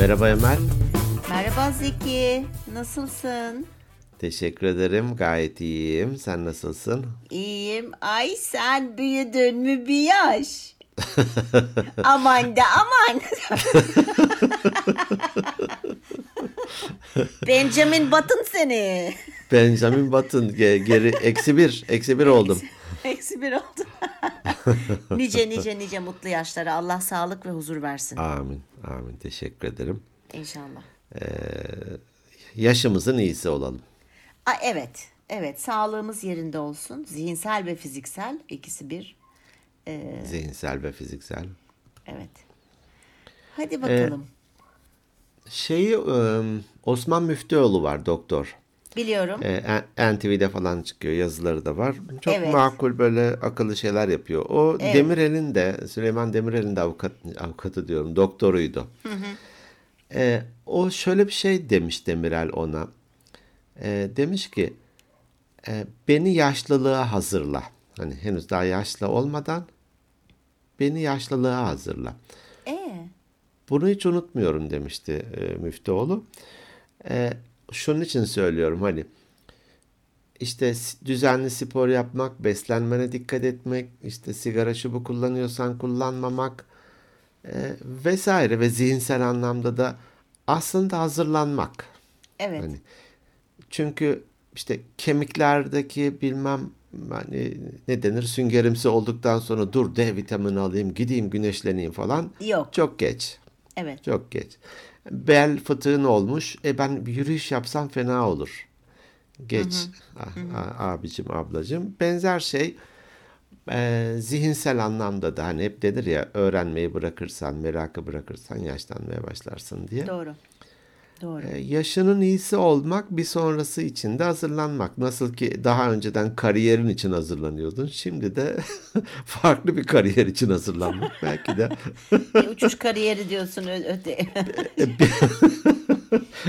Merhaba Emel. Merhaba Zeki, nasılsın? Teşekkür ederim. Gayet iyiyim. Sen nasılsın? İyiyim. Ay sen büyüdün mü bir yaş? aman da aman. Benjamin Button seni. Benjamin Button ge- geri eksi bir. Eksi bir oldum. Eksi bir oldu. nice nice nice mutlu yaşlara Allah sağlık ve huzur versin. Amin. Amin. Teşekkür ederim. İnşallah. Yaşımızın iyisi olalım. Aa, evet. Evet sağlığımız yerinde olsun. Zihinsel ve fiziksel ikisi bir. Zihinsel ve fiziksel. Evet. Hadi bakalım. Şeyi e, Osman Müftüoğlu var doktor. Biliyorum. E, N- NTV'de falan çıkıyor. Yazıları da var. Çok Evet. makul böyle akıllı şeyler yapıyor. O Demirel'in de Süleyman Demirel'in de avukat, avukatı diyorum. Doktoruydu. E, o şöyle bir şey demiş Demirel ona. E, demiş ki e, beni yaşlılığa hazırla. Hani henüz daha yaşlı olmadan beni yaşlılığa hazırla. Ee, Bunu hiç unutmuyorum demişti e, Müftüoğlu. E, şunun için söylüyorum hani işte düzenli spor yapmak, beslenmene dikkat etmek, işte sigara şubu kullanıyorsan kullanmamak e, vesaire ve zihinsel anlamda da aslında hazırlanmak. evet. Hani çünkü işte kemiklerdeki bilmem hani ne denir süngerimsi olduktan sonra dur D vitamini alayım, gideyim güneşleneyim falan. Yok. Çok geç. Evet. Çok geç. Bel fıtığın olmuş. E ben yürüyüş yapsam fena olur. Geç. Ah, ah, abicim ablacım. Benzer şey e, zihinsel anlamda da hani hep denir ya öğrenmeyi bırakırsan, merakı bırakırsan yaşlanmaya başlarsın diye. Doğru. Doğru. E, yaşının iyisi olmak bir sonrası için de hazırlanmak. Nasıl ki daha önceden kariyerin için hazırlanıyordun. Şimdi de farklı bir kariyer için hazırlanmak. Belki de uçuş kariyeri diyorsun öte.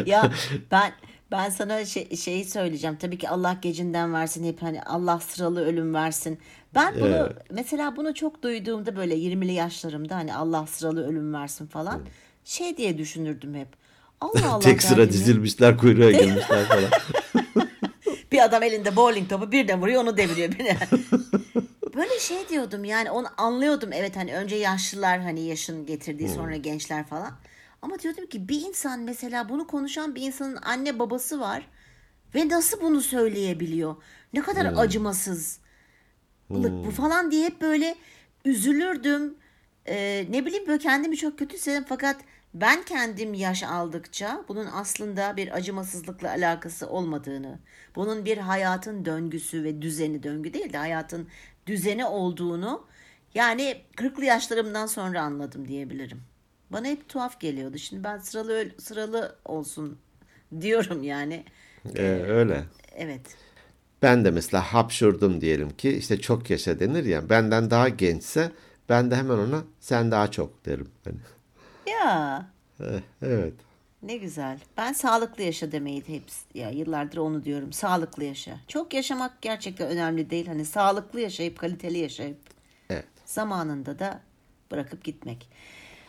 ya ben ben sana şey, şeyi söyleyeceğim. Tabii ki Allah gecinden versin hep hani Allah sıralı ölüm versin. Ben bunu Evet. mesela bunu çok duyduğumda böyle 20'li yaşlarımda hani Allah sıralı ölüm versin falan şey diye düşünürdüm hep. Allah Allah tek sıra derdim ya. dizilmişler kuyruğa girmişler falan. Bir adam elinde bowling topu birden vuruyor onu deviriyor beni. Böyle şey diyordum yani onu anlıyordum evet hani önce yaşlılar hani yaşın getirdiği sonra gençler falan. Ama diyordum ki bir insan mesela bunu konuşan bir insanın anne babası var ve nasıl bunu söyleyebiliyor? Ne kadar acımasızlık bu falan diye hep böyle üzülürdüm. Ee, ne bileyim böyle kendimi çok kötü hissederim fakat ben kendim yaş aldıkça bunun aslında bir acımasızlıkla alakası olmadığını, bunun bir hayatın döngüsü ve düzeni döngü değil de hayatın düzeni olduğunu yani 40'lı yaşlarımdan sonra anladım diyebilirim. Bana hep tuhaf geliyordu. Şimdi ben sıralı sıralı olsun diyorum yani. Ee, öyle. Evet. Ben de mesela hapşurdum diyelim ki işte çok yaşa denir ya benden daha gençse ben de hemen ona sen daha çok derim. Hani, Ya eh, evet. Ne güzel. Ben sağlıklı yaşa demeyi hep ya yıllardır onu diyorum. Sağlıklı yaşa. Çok yaşamak gerçekten önemli değil. Hani sağlıklı yaşayıp kaliteli yaşayıp Evet. zamanında da bırakıp gitmek.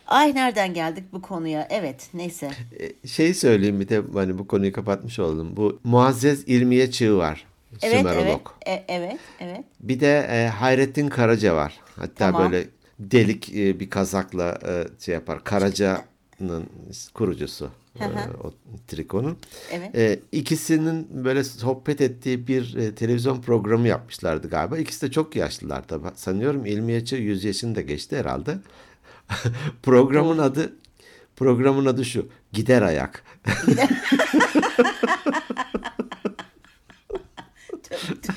Ay nereden geldik bu konuya? Evet, neyse. Şey söyleyeyim bir de hani bu konuyu kapatmış oldum. Bu Muazzez İlmiye Çığ var. Evet, evet. Sümerolog. E- evet, evet. Bir de e, Hayrettin Karaca var. Hatta Tamam. böyle delik e, bir kazakla e, şey yapar. Karaca'nın kurucusu. e, o trikonun. Evet. E, ikisinin böyle sohbet ettiği bir e, televizyon programı yapmışlardı galiba. İkisi de çok yaşlılar tabii. Sanıyorum İlmiye Çığ 100 yaşını da geçti herhalde. programın adı programın adı şu. Gider ayak.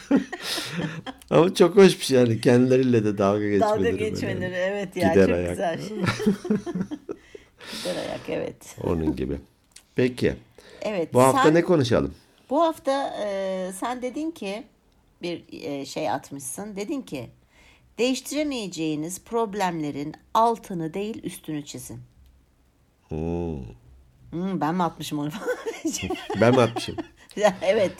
Ama çok hoş bir şey yani kendileriyle de dalga geçmeleri. Dalga böyle. geçmeleri evet ya Gider çok ayak. güzel. Gider ayak evet. Onun gibi. Peki. Evet. Bu hafta sen- ne konuşalım? Bu hafta e, sen dedin ki bir e, şey atmışsın. Dedin ki değiştiremeyeceğiniz problemlerin altını değil üstünü çizin. Hmm. Hmm, ben mi atmışım onu? Ben mi atmışım? evet.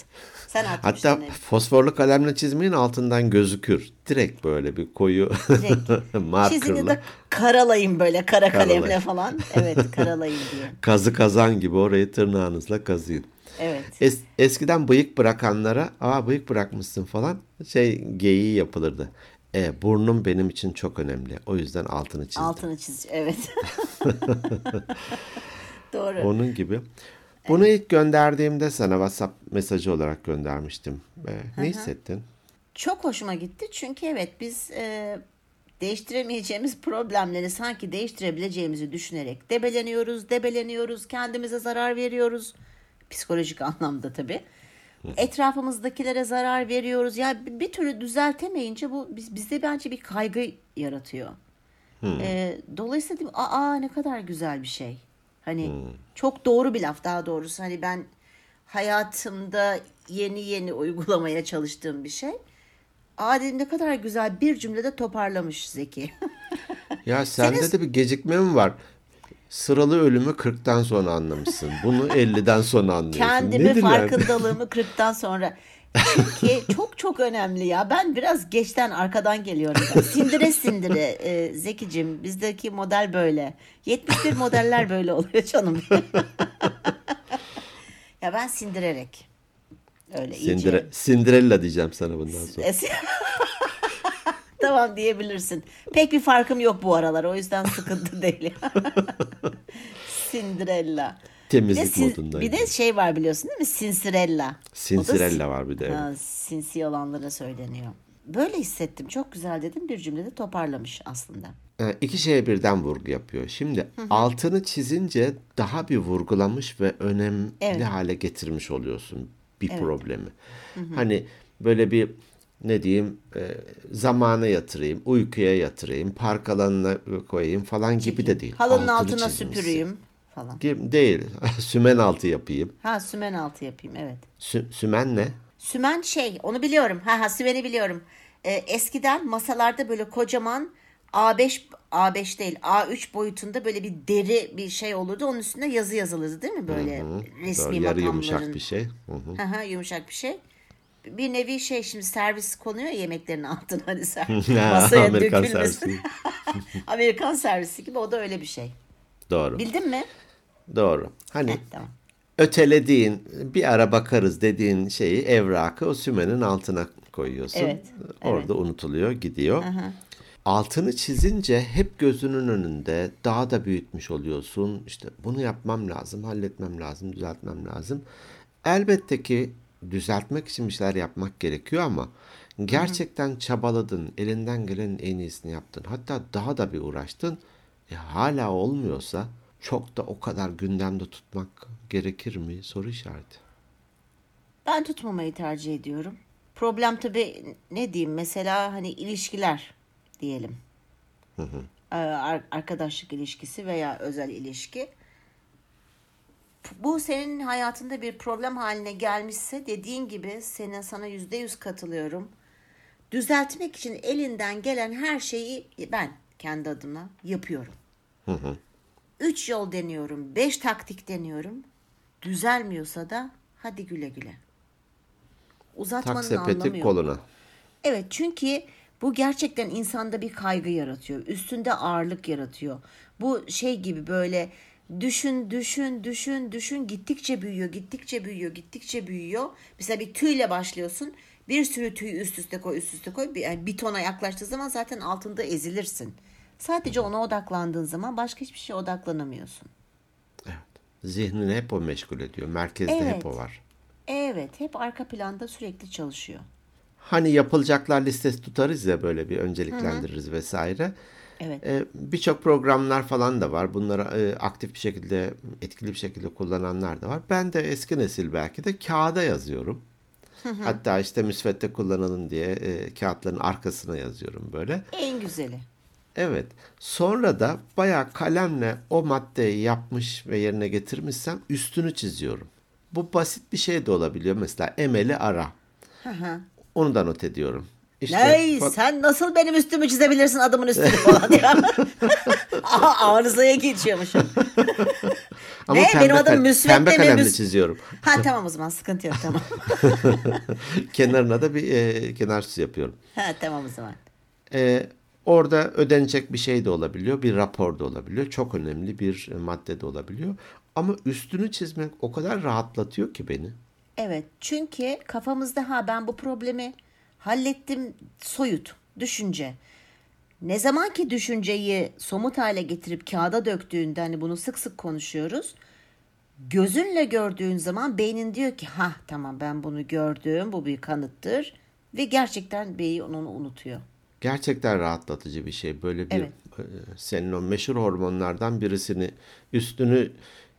Sen atmıştın. Hatta hep. fosforlu kalemle çizmeyin altından gözükür. Direkt böyle bir koyu Direkt. Çizini markerla. de karalayın böyle kara kalemle Karalayın. falan. Evet karalayın diye. Kazı kazan gibi orayı tırnağınızla kazıyın. Evet. Es- eskiden bıyık bırakanlara aa bıyık bırakmışsın falan şey geyiği yapılırdı. E, burnum benim için çok önemli. O yüzden altını çizdim. Altını çiz. Evet. Doğru. Onun gibi. Bunu ilk gönderdiğimde sana WhatsApp mesajı olarak göndermiştim. E, ne hissettin? Çok hoşuma gitti çünkü evet biz e, değiştiremeyeceğimiz problemleri sanki değiştirebileceğimizi düşünerek debeleniyoruz, debeleniyoruz, kendimize zarar veriyoruz. Psikolojik anlamda tabii. Etrafımızdakilere zarar veriyoruz. Ya bir, bir türlü düzeltemeyince bu biz, bizde bence bir kaygı yaratıyor. E, dolayısıyla? Aa ne kadar güzel bir şey. Hani çok doğru bir laf daha doğrusu. Hani ben hayatımda yeni yeni uygulamaya çalıştığım bir şey. Aa dedim ne kadar güzel bir cümlede toparlamış Zeki. Ya sende de bir gecikme mi var? Sıralı ölümü 40'tan sonra anlamışsın. Bunu 50'den sonra anlıyorsun. Kendimi Nedir yani? farkındalığımı 40'tan sonra. Çünkü çok çok önemli ya. Ben biraz geçten arkadan geliyorum. Ben. Sindire sindire e, Zekicim bizdeki model böyle. 71 modeller böyle oluyor canım. ya ben sindirerek. Öyle iyice. Sindire, Cinderella diyeceğim sana bundan sonra. Tamam diyebilirsin. Pek bir farkım yok bu aralar. O yüzden sıkıntı değil. Cinderella. Bir de, Temizlik modundayım. bir de şey var biliyorsun değil mi? Sinsirella. O da Cinderella sin- var bir de. evet. Ha, sinsi olanlara söyleniyor. Böyle hissettim. Çok güzel dedim. Bir cümlede toparlamış aslında. E, iki şeye birden vurgu yapıyor. Şimdi altını çizince daha bir vurgulamış ve önemli Evet. hale getirmiş oluyorsun bir problemi. Hani böyle bir ne diyeyim e, zamana yatırayım, uykuya yatırayım, park alanına koyayım falan gibi de değil. Halının Altını altına çizmişsin. süpüreyim falan. Değil. Sümen altı yapayım. Ha sümen altı yapayım evet. Sü- sümen ne? Sümen şey onu biliyorum. Ha ha sümeni biliyorum. Ee, eskiden masalarda böyle kocaman A5 A5 değil A3 boyutunda böyle bir deri bir şey olurdu. Onun üstünde yazı yazılırdı değil mi böyle resmi Doğru, yarı yumuşak bir şey. Hı hı. Ha ha yumuşak bir şey. Bir nevi şey şimdi servis konuyor ya yemeklerin altına hani servis. Masaya Amerikan dökülmesin. servisi. Amerikan servisi gibi o da öyle bir şey. Doğru. Bildin mi? Doğru. Hani tamam. ötelediğin, bir ara bakarız dediğin şeyi evrakı o sümenin altına koyuyorsun. Evet, Orada unutuluyor, gidiyor. Altını çizince hep gözünün önünde daha da büyütmüş oluyorsun. İşte bunu yapmam lazım, halletmem lazım, düzeltmem lazım. Elbette ki düzeltmek için bir şeyler yapmak gerekiyor ama gerçekten çabaladın, elinden gelenin en iyisini yaptın. Hatta daha da bir uğraştın. E, hala olmuyorsa çok da o kadar gündemde tutmak gerekir mi? Soru işareti. Ben tutmamayı tercih ediyorum. Problem tabii ne diyeyim mesela hani ilişkiler diyelim. Ee, ar- Arkadaşlık ilişkisi veya özel ilişki. Bu senin hayatında bir problem haline gelmişse dediğin gibi senin sana yüzde yüz katılıyorum. Düzeltmek için elinden gelen her şeyi ben kendi adıma yapıyorum. Üç yol deniyorum, beş taktik deniyorum. Düzelmiyorsa da hadi güle güle. Uzatmanın Tak sepeti anlamı yok. koluna. Evet çünkü bu gerçekten insanda bir kaygı yaratıyor. Üstünde ağırlık yaratıyor. Bu şey gibi böyle düşün düşün düşün düşün gittikçe büyüyor gittikçe büyüyor gittikçe büyüyor. Mesela bir tüyle başlıyorsun. Bir sürü tüy üst üste koy üst üste koy. Bir, yani bir tona yaklaştığı zaman zaten altında ezilirsin. Sadece ona odaklandığın zaman başka hiçbir şeye odaklanamıyorsun. Evet. Zihnini hep o meşgul ediyor. Merkezde Evet. hep o var. Evet hep arka planda sürekli çalışıyor. Hani yapılacaklar listesi tutarız ya böyle bir önceliklendiririz vesaire. Evet. Ee, Birçok programlar falan da var. Bunları e, aktif bir şekilde, etkili bir şekilde kullananlar da var. Ben de eski nesil belki de kağıda yazıyorum. Hatta işte müsvedde kullanalım diye e, kağıtların arkasına yazıyorum böyle. En güzeli. Evet. Sonra da bayağı kalemle o maddeyi yapmış ve yerine getirmişsem üstünü çiziyorum. Bu basit bir şey de olabiliyor. Mesela Emel'i ara. Hı hı. Onu da not ediyorum. İşte Ney sen nasıl benim üstümü çizebilirsin adımın üstünü falan diye. Aha, Arızaya geçiyormuşum. Ama ne? pembe, Benim adım Müsvedde pembe kalemle Müs- çiziyorum. Ha tamam o zaman sıkıntı yok tamam. Kenarına da bir e, kenar çiz yapıyorum. ha tamam o zaman. E, orada ödenecek bir şey de olabiliyor. Bir rapor da olabiliyor. Çok önemli bir e, madde de olabiliyor. Ama üstünü çizmek o kadar rahatlatıyor ki beni. Evet çünkü kafamızda ha ben bu problemi hallettim soyut düşünce. Ne zaman ki düşünceyi somut hale getirip kağıda döktüğünde hani bunu sık sık konuşuyoruz. Gözünle gördüğün zaman beynin diyor ki ha tamam ben bunu gördüm bu bir kanıttır ve gerçekten beyin onu unutuyor. Gerçekten rahatlatıcı bir şey. Böyle bir Evet. e, senin o meşhur hormonlardan birisini üstünü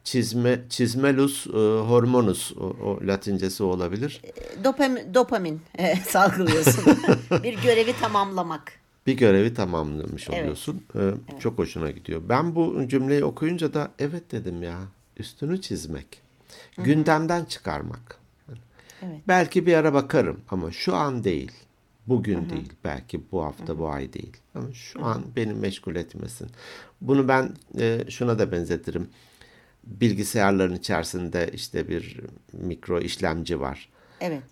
çizme çizmelus e, hormonus o, o latincesi olabilir. Dopamin, dopamin e, salgılıyorsun. bir görevi tamamlamak. Bir görevi tamamlamış Evet. oluyorsun. E, Çok hoşuna gidiyor. Ben bu cümleyi okuyunca da evet dedim ya. Üstünü çizmek. Gündemden çıkarmak. Evet. Belki bir ara bakarım ama şu an değil. Bugün değil. Belki bu hafta, bu ay değil. Ama şu an beni meşgul etmesin. Bunu ben e, şuna da benzetirim. Bilgisayarların içerisinde işte bir mikro işlemci var. Evet.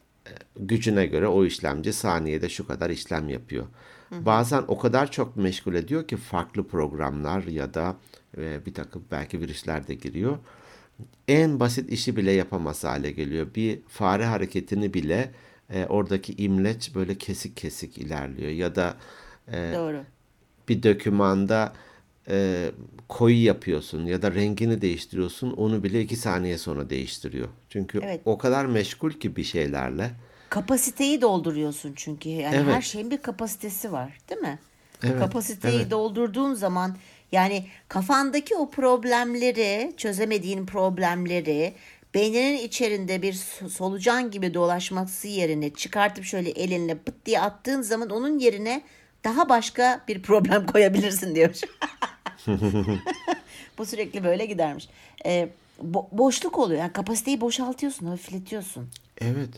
Gücüne göre o işlemci saniyede şu kadar işlem yapıyor. Bazen o kadar çok meşgul ediyor ki farklı programlar ya da e, bir takım belki virüsler de giriyor. En basit işi bile yapamaz hale geliyor. Bir fare hareketini bile e, oradaki imleç böyle kesik kesik ilerliyor. Ya da e, Doğru. bir dokümanda e, koyu yapıyorsun ya da rengini değiştiriyorsun onu bile iki saniye sonra değiştiriyor. Çünkü Evet. o kadar meşgul ki bir şeylerle. Kapasiteyi dolduruyorsun çünkü. Yani Evet. her şeyin bir kapasitesi var, değil mi? Evet, Kapasiteyi evet. doldurduğun zaman yani kafandaki o problemleri, çözemediğin problemleri beyninin içerisinde bir so- solucan gibi dolaşması yerine çıkartıp şöyle elinle pıt diye attığın zaman onun yerine daha başka bir problem koyabilirsin diyor. Bu sürekli böyle gidermiş. Ee, bo- boşluk oluyor. Yani kapasiteyi boşaltıyorsun, hafifletiyorsun. Evet.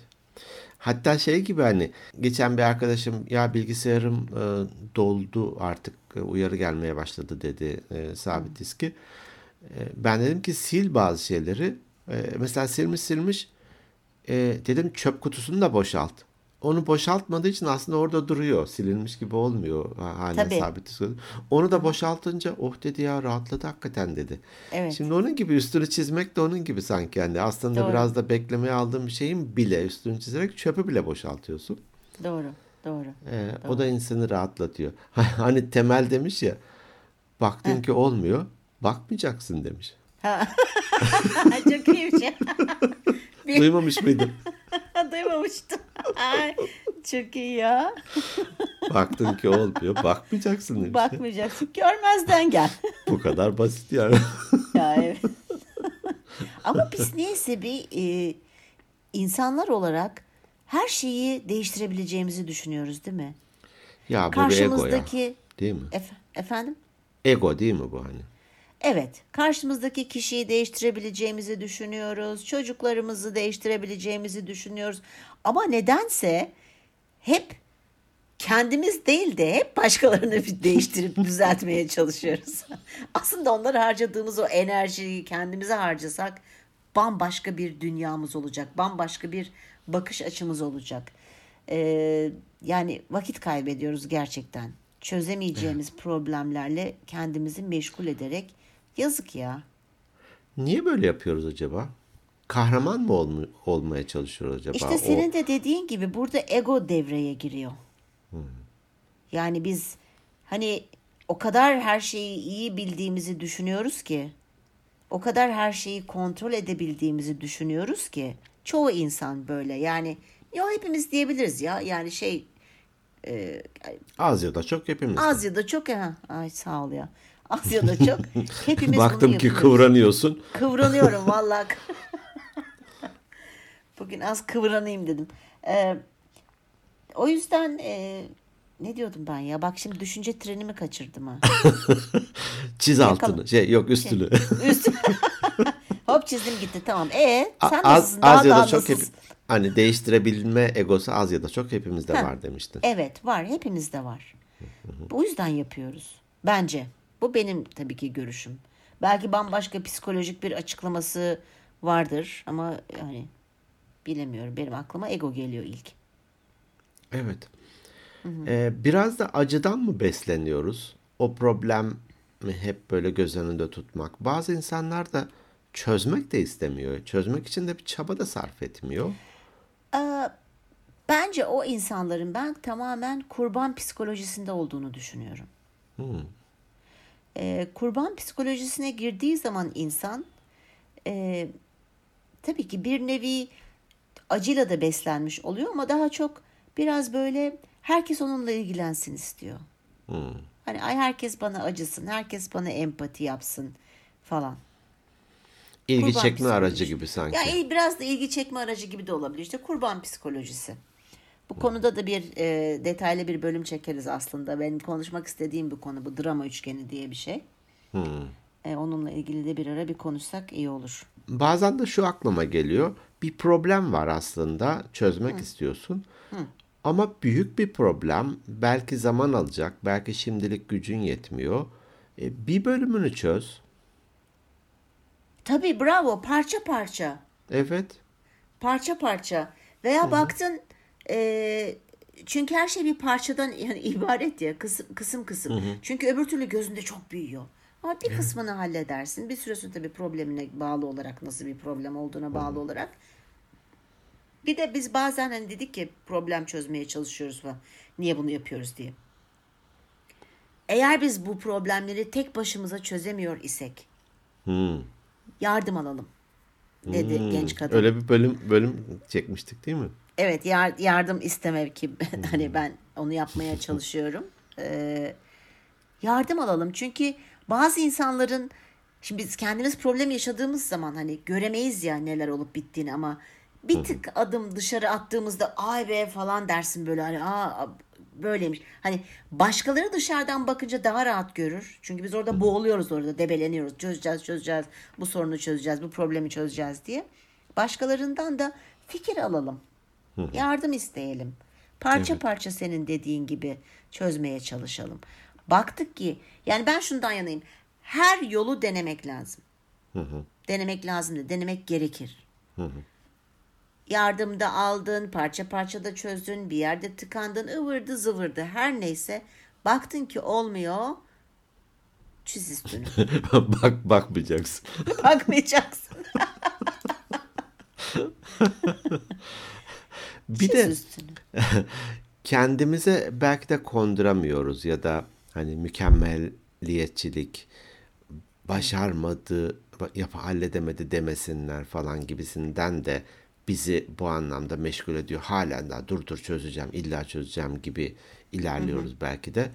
Hatta şey gibi hani geçen bir arkadaşım ya bilgisayarım e, doldu artık e, uyarı gelmeye başladı dedi e, sabit diski. E, ben dedim ki sil bazı şeyleri. E, mesela silmiş silmiş. E, dedim çöp kutusunu da boşalt. Onu boşaltmadığı için aslında orada duruyor. Silinmiş gibi olmuyor ha- halen Tabii. sabit. Onu da boşaltınca oh dedi ya rahatladı hakikaten dedi. Evet. Şimdi onun gibi üstünü çizmek de onun gibi sanki yani aslında Doğru. biraz da beklemeye aldığım bir şeyin bile üstünü çizerek çöpü bile boşaltıyorsun. Doğru, doğru. Ee, o da insanı rahatlatıyor. Hani Temel demiş ya baktın ki olmuyor bakmayacaksın demiş. Çok iyiymiş. Bir- Duymamış mıydın? Duymamıştım. Ay, çok iyi ya. Baktın ki olmuyor bakmayacaksın demiş. Bakmayacaksın. Görmezden gel. Bu kadar basit yani. ya evet. Ama biz neyse bir e, insanlar olarak her şeyi değiştirebileceğimizi düşünüyoruz değil mi? ya bu bir ego ya. Karşımızdaki Değil mi? Ef- efendim? Ego değil mi bu hani? Evet, karşımızdaki kişiyi değiştirebileceğimizi düşünüyoruz. Çocuklarımızı değiştirebileceğimizi düşünüyoruz. Ama nedense hep kendimiz değil de hep başkalarını değiştirip düzeltmeye çalışıyoruz. Aslında onlara harcadığımız o enerjiyi kendimize harcasak bambaşka bir dünyamız olacak. Bambaşka bir bakış açımız olacak. Ee, yani vakit kaybediyoruz gerçekten. Çözemeyeceğimiz problemlerle kendimizi meşgul ederek yazık ya. Niye böyle yapıyoruz acaba? Kahraman mı olm- olmaya çalışıyoruz acaba? İşte O- senin de dediğin gibi burada ego devreye giriyor. Yani biz hani o kadar her şeyi iyi bildiğimizi düşünüyoruz ki, o kadar her şeyi kontrol edebildiğimizi düşünüyoruz ki, çoğu insan böyle. Yani ya hepimiz diyebiliriz ya. Yani şey Az ya da çok hepimiz. az ya da çok ha, ay sağ ol ya. Az ya da çok hepimiz Baktım bunu ki kıvranıyorsun. Kıvranıyorum vallahi. Bugün az kıvranayım dedim. Ee, o yüzden e, ne diyordum ben ya? Bak şimdi düşünce trenimi kaçırdım ha. Çiz altını. Şey yok üstünü. Üst. Hop çizdim gitti tamam. E sen az- nasılsın? az ya da daha çok nasılsın? Hani değiştirebilme egosu az ya da çok hepimizde Ha. var demiştin. Evet var hepimizde var. Bu yüzden yapıyoruz. Bence. Bu benim tabii ki görüşüm. Belki bambaşka psikolojik bir açıklaması vardır ama yani bilemiyorum. Benim aklıma ego geliyor ilk. Evet. Ee, biraz da acıdan mı besleniyoruz? O problemi hep böyle göz önünde tutmak. Bazı insanlar da çözmek de istemiyor. Çözmek için de bir çaba da sarf etmiyor. Bence o insanların ben tamamen kurban psikolojisinde olduğunu düşünüyorum. Ee, kurban psikolojisine girdiği zaman insan e, tabii ki bir nevi acıyla da beslenmiş oluyor ama daha çok biraz böyle herkes onunla ilgilensin istiyor. Hani ay herkes bana acısın, herkes bana empati yapsın falan. İlgi Kurban çekme aracı gibi sanki. Ya biraz da ilgi çekme aracı gibi de olabilir. İşte kurban psikolojisi. Bu konuda da bir e, detaylı bir bölüm çekeriz aslında. Benim konuşmak istediğim bir konu bu drama üçgeni diye bir şey. E, onunla ilgili de bir ara bir konuşsak iyi olur. Bazen de şu aklıma geliyor. Bir problem var aslında. Çözmek istiyorsun. Ama büyük bir problem. Belki zaman alacak. Belki şimdilik gücün yetmiyor. E, bir bölümünü çöz. Tabii bravo parça parça. Evet. Parça parça. Veya baktın e, çünkü her şey bir parçadan yani ibaret ya kısım kısım kısım. Çünkü öbür türlü gözünde çok büyüyor. Ama bir kısmını halledersin. Bir süre sonra tabii problemine bağlı olarak nasıl bir problem olduğuna bağlı olarak. Bir de biz bazen hani dedik ki problem çözmeye çalışıyoruz falan. Niye bunu yapıyoruz diye. Eğer biz bu problemleri tek başımıza çözemiyor isek Hmm. yardım alalım dedi Hmm. genç kadın. Öyle bir bölüm bölüm çekmiştik değil mi? Evet yar- yardım isteme ki hani ben onu yapmaya çalışıyorum. Ee, yardım alalım çünkü bazı insanların şimdi biz kendimiz problem yaşadığımız zaman hani göremeyiz ya neler olup bittiğini ama bir tık adım dışarı attığımızda ay be falan dersin böyle hani aa böyleymiş. Hani başkaları dışarıdan bakınca daha rahat görür. Çünkü biz orada boğuluyoruz orada debeleniyoruz. Çözeceğiz çözeceğiz bu sorunu çözeceğiz bu problemi çözeceğiz diye. Başkalarından da fikir alalım. Yardım isteyelim. Parça parça senin dediğin gibi çözmeye çalışalım. Baktık ki yani ben şundan yanayım. Her yolu denemek lazım. Denemek lazım da denemek gerekir. Yardımda aldın, parça parça da çözdün, bir yerde tıkandın, ıvırdı zıvırdı her neyse. Baktın ki olmuyor. Çiz üstünü. Bak bakmayacaksın. Bakmayacaksın. Bir Çiz de kendimize belki de konduramıyoruz ya da hani mükemmelliyetçilik başarmadı, yap halledemedi demesinler falan gibisinden de bizi bu anlamda meşgul ediyor. Halen daha dur dur çözeceğim, illa çözeceğim gibi ilerliyoruz belki de.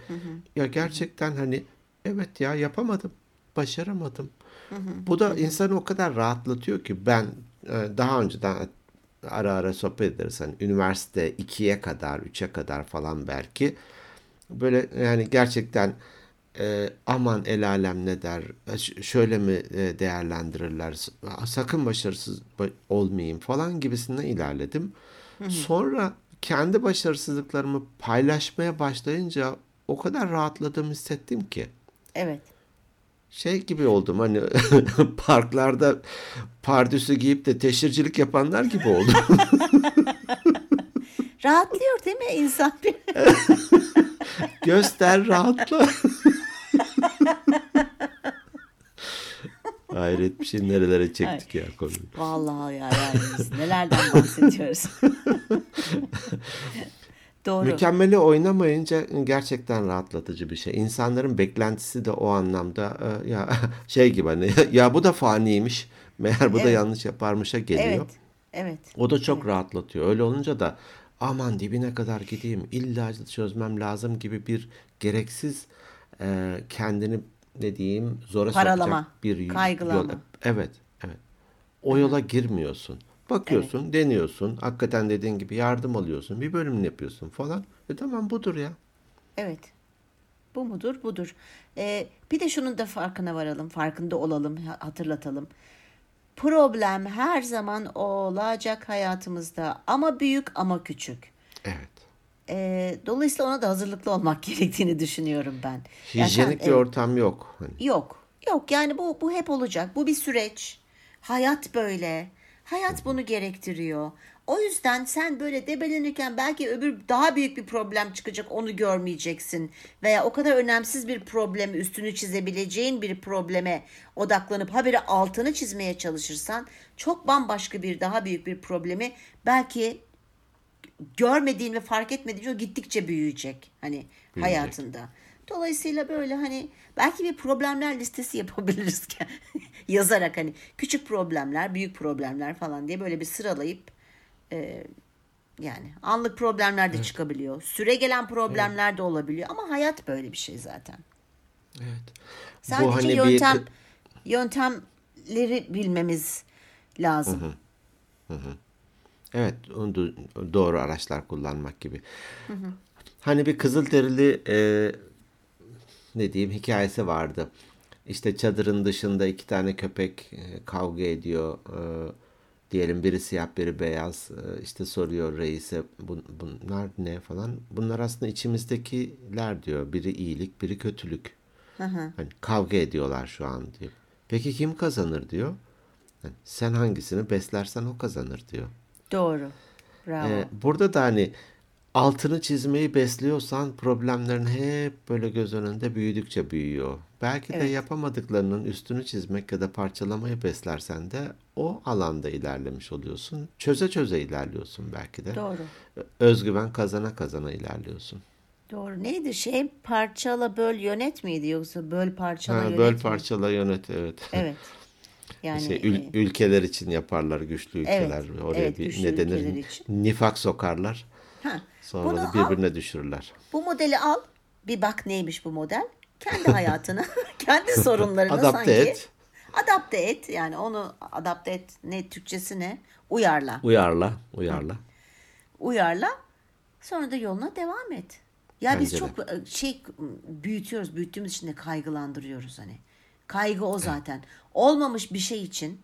Ya gerçekten hani evet ya yapamadım, başaramadım. Bu da insanı o kadar rahatlatıyor ki ben e, daha önceden ara ara sohbet ederiz. Hani üniversite 2'ye kadar, 3'e kadar falan belki. Böyle yani gerçekten e, aman el alem ne der, e, şöyle mi e, değerlendirirler, sakın başarısız ba- olmayayım falan gibisinden ilerledim. Sonra kendi başarısızlıklarımı paylaşmaya başlayınca o kadar rahatladığımı hissettim ki Evet. Şey gibi oldum hani parklarda pardüsü giyip de teşhircilik yapanlar gibi oldum. Rahatlıyor değil mi insan? Göster rahatla. Hayret bir şey nerelere çektik ya konuyu. Vallahi ya yani biz nelerden bahsediyoruz. Doğru. Mükemmeli oynamayınca gerçekten rahatlatıcı bir şey. İnsanların beklentisi de o anlamda e, ya şey gibi hani ya bu da faniymiş. Meğer bu da Evet. yanlış yaparmışa geliyor. Evet. Evet. O da çok rahatlatıyor. Öyle olunca da aman dibine kadar gideyim, illa çözmem lazım gibi bir gereksiz e, kendini ne diyeyim zora Paralama, sokacak bir kaygılama. Evet, evet. O yola girmiyorsun. Bakıyorsun, deniyorsun. Hakikaten dediğin gibi yardım alıyorsun. Bir bölümünü yapıyorsun falan. E tamam budur ya. Evet. Bu mudur? Budur. Ee, bir de şunun da farkına varalım, farkında olalım, ha- hatırlatalım. problem her zaman olacak hayatımızda ama büyük ama küçük. Evet. Ee, dolayısıyla ona da hazırlıklı olmak gerektiğini düşünüyorum ben. Yani Hijyenik sen- bir evet, ortam yok. Hani Yok. Yok yani bu bu hep olacak. Bu bir süreç. Hayat böyle. Hayat bunu gerektiriyor. O yüzden sen böyle debelenirken belki öbür daha büyük bir problem çıkacak onu görmeyeceksin. Veya o kadar önemsiz bir problemi üstünü çizebileceğin bir probleme odaklanıp habire altını çizmeye çalışırsan çok bambaşka bir daha büyük bir problemi belki görmediğin ve fark etmediğin o gittikçe büyüyecek hani hayatında. Dolayısıyla böyle hani belki bir problemler listesi yapabiliriz ki yazarak hani küçük problemler, büyük problemler falan diye böyle bir sıralayıp e, yani anlık problemler de çıkabiliyor. Süre gelen problemler de olabiliyor ama hayat böyle bir şey zaten. evet. Sadece Bu hani bir yöntem kı- yöntemleri bilmemiz lazım. Evet, onu do- doğru araçlar kullanmak gibi. Hani bir Kızılderili e, ne diyeyim hikayesi vardı. İşte çadırın dışında iki tane köpek e, kavga ediyor. E, diyelim biri siyah biri beyaz. E, işte soruyor reise "Bun- bunlar ne falan. Bunlar aslında içimizdekiler diyor. Biri iyilik, biri kötülük. Hani kavga ediyorlar şu an diyor. Peki kim kazanır diyor. Yani sen hangisini beslersen o kazanır diyor. Doğru. Bravo. Ee, burada da hani altını çizmeyi besliyorsan problemlerin hep böyle göz önünde büyüdükçe büyüyor. Belki de Evet. yapamadıklarının üstünü çizmek ya da parçalamayı beslersen de o alanda ilerlemiş oluyorsun. Çöze çöze ilerliyorsun belki de. Doğru. Özgüven kazana kazana ilerliyorsun. Doğru. Neydi şey parçala böl yönet miydi yoksa böl parçala Ha, yönet böl mi? parçala yönet evet. Evet. Yani Şey, ül- e, ülkeler için yaparlar güçlü ülkeler. Oraya evet, bir ne denir? için. Nifak sokarlar. ha, Sonra bunu da al, birbirine düşürürler. bu modeli al. Bir bak neymiş bu model. Kendi hayatına, kendi sorunlarına Adapte sanki et. adapte et. Yani onu adapte et. Ne Türkçesi ne? Uyarla. Uyarla, uyarla. Uyarla. Sonra da yoluna devam et. Ya biz Bence de. çok e, şey büyütüyoruz. Büyüttüğümüz için de kaygılandırıyoruz hani. Kaygı o zaten. Olmamış bir şey için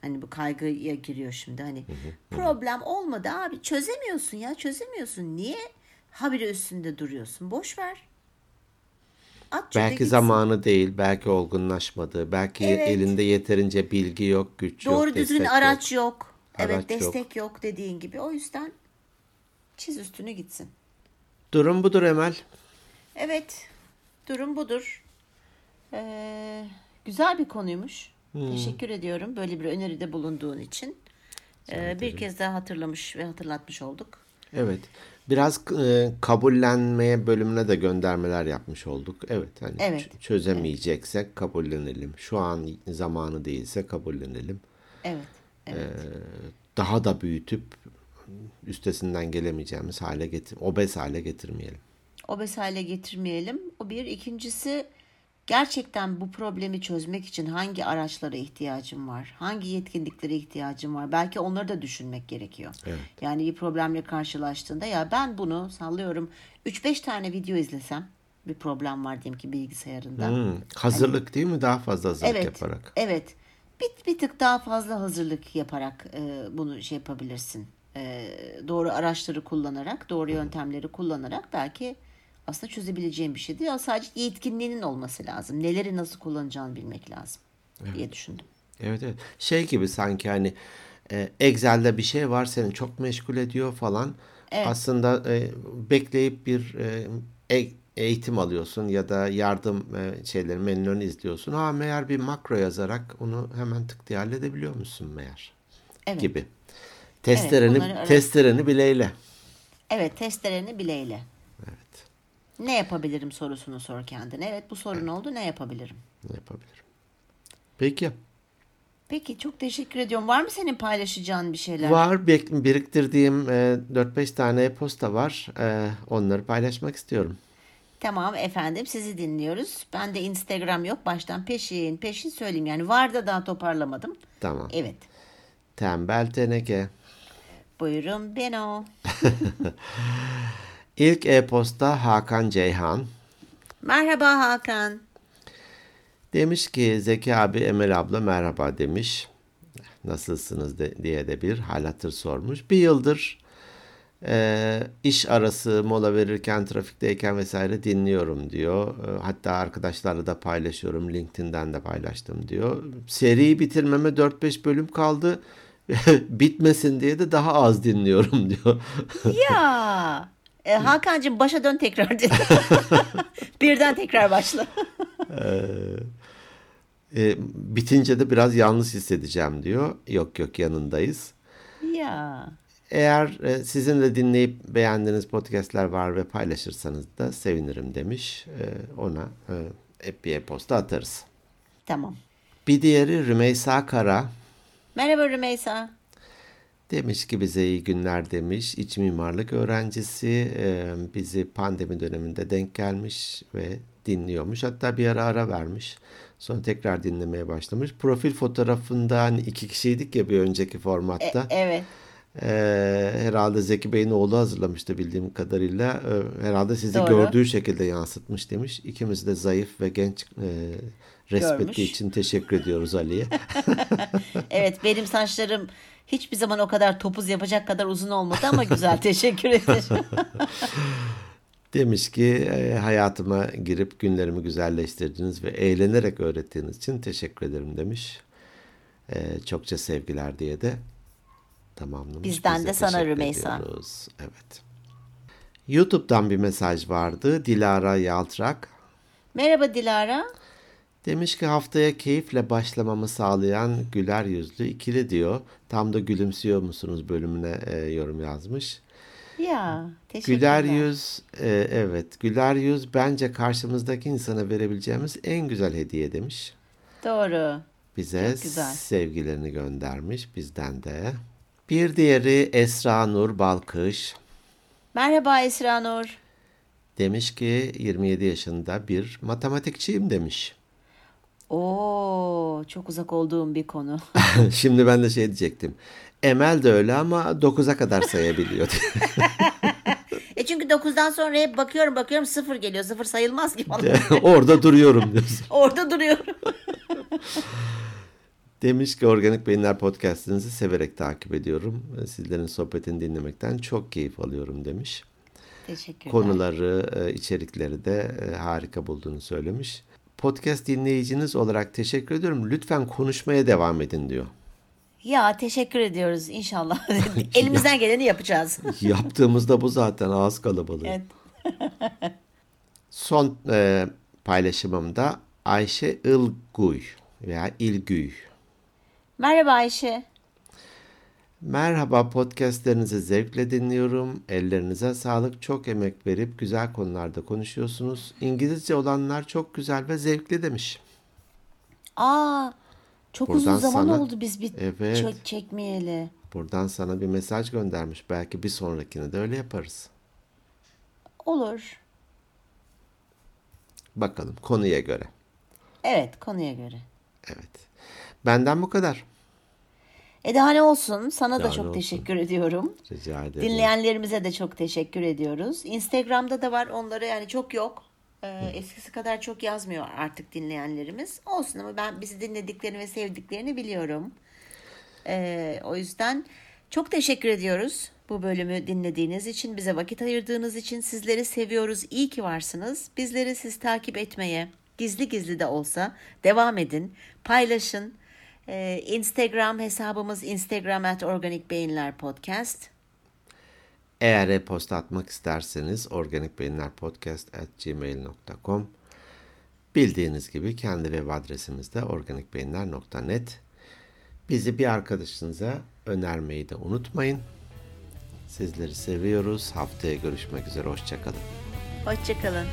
hani bu kaygıya giriyor şimdi hani problem olmadı abi çözemiyorsun ya çözemiyorsun. Niye habire üstünde duruyorsun? Boş ver. At Belki gitsin. zamanı değil, belki olgunlaşmadı, belki Evet. elinde yeterince bilgi yok, güç yok, Doğru düzgün araç yok. yok. Evet Araç yok. destek yok dediğin gibi. O yüzden çiz üstünü gitsin. Durum budur Emel. Evet, durum budur. Ee, güzel bir konuymuş. Teşekkür ediyorum böyle bir öneride bulunduğun için. Ee, bir kez daha hatırlamış ve hatırlatmış olduk. Evet. Biraz e, kabullenmeye bölümüne de göndermeler yapmış olduk. Evet hani Evet. çözemeyeceksek kabullenelim. Şu an zamanı değilse kabullenelim. Evet, evet. Daha da büyütüp üstesinden gelemeyeceğimiz hale getir, obez hale getirmeyelim. Obez hale getirmeyelim. O bir. İkincisi gerçekten bu problemi çözmek için hangi araçlara ihtiyacım var? Hangi yetkinliklere ihtiyacım var? Belki onları da düşünmek gerekiyor. Yani bir problemle karşılaştığında ya ben bunu sallıyorum 3-5 tane video izlesem bir problem var diyelim ki bilgisayarında. Hmm, hazırlık değil mi? Daha fazla hazırlık Evet. yaparak. Evet. Bir, bir tık daha fazla hazırlık yaparak e, bunu şey yapabilirsin. E, doğru araçları kullanarak, doğru yöntemleri kullanarak belki aslında çözebileceğin bir şey değil. Ama sadece yetkinliğinin olması lazım. Neleri nasıl kullanacağını bilmek lazım diye düşündüm. Evet evet. Şey gibi sanki hani e, Excel'de bir şey var seni çok meşgul ediyor falan. Aslında e, bekleyip bir e, e- eğitim alıyorsun ya da yardım e, şeyleri menülerini izliyorsun. Ha meğer bir makro yazarak onu hemen tık diye halledebiliyor musun meğer Evet. gibi. Testereni ara- testereni bileyle. Evet, testlerini bileyle. Ne yapabilirim sorusunu sor kendine. Evet bu sorun oldu ne yapabilirim? Ne yapabilirim? Peki. Peki çok teşekkür ediyorum. Var mı senin paylaşacağın bir şeyler? Var biriktirdiğim e, 4-5 tane e-posta var. E, onları paylaşmak istiyorum. Tamam efendim sizi dinliyoruz. Ben de Instagram yok baştan peşin peşin söyleyeyim. Yani var da daha toparlamadım. Tamam. Evet. Tembel teneke. Buyurun ben o. İlk e-posta Hakan Ceyhan. Merhaba Hakan. Demiş ki Zeki abi Emel abla merhaba demiş. nasılsınız de, diye de bir hal hatır sormuş. Bir yıldır e, iş arası mola verirken trafikteyken vesaire dinliyorum diyor. E, hatta arkadaşlarla da paylaşıyorum. LinkedIn'den de paylaştım diyor. Seriyi bitirmeme 4-5 bölüm kaldı. Bitmesin diye de daha az dinliyorum diyor. Ya e, Hakan'cığım başa dön tekrar dedi. Birden tekrar başla. E, bitince de biraz yalnız hissedeceğim diyor. Yok yok yanındayız. Ya Eğer e, sizin de dinleyip beğendiğiniz podcastler var ve paylaşırsanız da sevinirim demiş. E, ona e, bir e-posta atarız. tamam. Bir diğeri Rümeysa Kara. Merhaba Rümeysa. Demiş ki bize iyi günler demiş. İç mimarlık öğrencisi e, bizi pandemi döneminde denk gelmiş ve dinliyormuş. Hatta bir ara ara vermiş. Sonra tekrar dinlemeye başlamış. Profil fotoğrafında hani iki kişiydik ya bir önceki formatta. Evet. E, herhalde Zeki Bey'in oğlu hazırlamıştı bildiğim kadarıyla. E, herhalde sizi Doğru. gördüğü şekilde yansıtmış demiş. İkimiz de zayıf ve genç e, resmettiği için teşekkür ediyoruz Ali'ye. Evet benim saçlarım hiçbir zaman o kadar topuz yapacak kadar uzun olmadı ama güzel teşekkür ederim. Demiş ki e, hayatıma girip günlerimi güzelleştirdiniz ve eğlenerek öğrettiğiniz için teşekkür ederim demiş. E, çokça sevgiler diye de tamamlamış. Bizden Biz de sana teşekkür Rümeysa. ediyoruz. Evet. YouTube'dan bir mesaj vardı. Dilara Yaltrak. Merhaba Dilara. Demiş ki haftaya keyifle başlamamı sağlayan güler yüzlü ikili diyor. Tam da gülümsüyor musunuz bölümüne e, yorum yazmış. Ya teşekkürler. Güler yüz, e, evet. Güler yüz bence karşımızdaki insana verebileceğimiz en güzel hediye demiş. Doğru. Bize sevgilerini göndermiş bizden de. Bir diğeri Esra Nur Balkış. Merhaba Esra Nur. Demiş ki 27 yaşında bir matematikçiyim demiş. Oo, çok uzak olduğum bir konu. Şimdi ben de şey diyecektim. Emel de öyle ama 9'a kadar sayabiliyor. e çünkü 9'dan sonra hep bakıyorum bakıyorum sıfır geliyor. Sıfır sayılmaz ki bana. Orada duruyorum diyorsun. Orada duruyorum. Demiş ki Organik Beyinler podcastinizi severek takip ediyorum. Sizlerin sohbetini dinlemekten çok keyif alıyorum demiş. Teşekkürler. Konuları, e, içerikleri de e, harika bulduğunu söylemiş. Podcast dinleyiciniz olarak teşekkür ediyorum. Lütfen konuşmaya devam edin diyor. Ya teşekkür ediyoruz inşallah. Elimizden geleni yapacağız. Yaptığımızda bu zaten ağız kalabalığı. evet. Son e, paylaşımımda Ayşe Ilguy veya İlgüy. Merhaba Ayşe. Merhaba podcastlerinizi zevkle dinliyorum. Ellerinize sağlık. Çok emek verip güzel konularda konuşuyorsunuz. İngilizce olanlar çok güzel ve zevkli demiş. Aa, çok Buradan uzun zaman sana- oldu biz bir Evet. çök çekmeyeli. Buradan sana bir mesaj göndermiş. Belki bir sonrakini de öyle yaparız. Olur. Bakalım konuya göre. Evet konuya göre. Evet. Benden bu kadar. E daha ne olsun? Sana da Daha ne çok olsun. teşekkür ediyorum. Rica ederim. Dinleyenlerimize de çok teşekkür ediyoruz. Instagram'da da var onları yani çok yok. Ee, eskisi kadar çok yazmıyor artık dinleyenlerimiz. Olsun ama ben bizi dinlediklerini ve sevdiklerini biliyorum. Ee, o yüzden çok teşekkür ediyoruz bu bölümü dinlediğiniz için, bize vakit ayırdığınız için. Sizleri seviyoruz. İyi ki varsınız. Bizleri siz takip etmeye, gizli gizli de olsa devam edin. Paylaşın. Ee, Instagram hesabımız Instagram at Organik Beyinler Podcast. Eğer e-posta atmak isterseniz organikbeyinlerpodcast.gmail.com Bildiğiniz gibi kendi web adresimiz de organikbeyinler.net Bizi bir arkadaşınıza önermeyi de unutmayın. Sizleri seviyoruz. Haftaya görüşmek üzere. Hoşçakalın. Hoşçakalın.